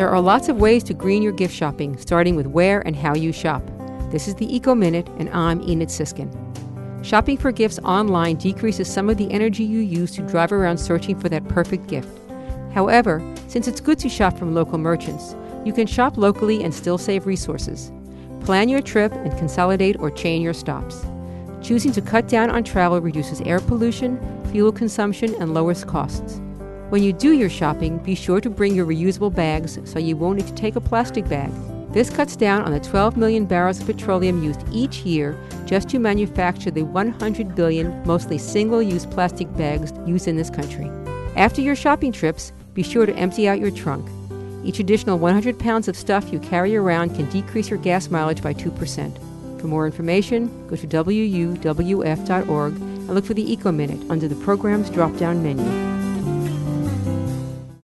There are lots of ways to green your gift shopping, starting with where and how you shop. This is the Eco Minute, and I'm Enid Siskin. Shopping for gifts online decreases some of the energy you use to drive around searching for that perfect gift. However, since it's good to shop from local merchants, you can shop locally and still save resources. Plan your trip and consolidate or chain your stops. Choosing to cut down on travel reduces air pollution, fuel consumption, and lowers costs. When you do your shopping, be sure to bring your reusable bags so you won't need to take a plastic bag. This cuts down on the 12 million barrels of petroleum used each year just to manufacture the 100 billion, mostly single use plastic bags used in this country. After your shopping trips, be sure to empty out your trunk. Each additional 100 pounds of stuff you carry around can decrease your gas mileage by 2%. For more information, go to wuwf.org and look for the Eco Minute under the program's drop down menu.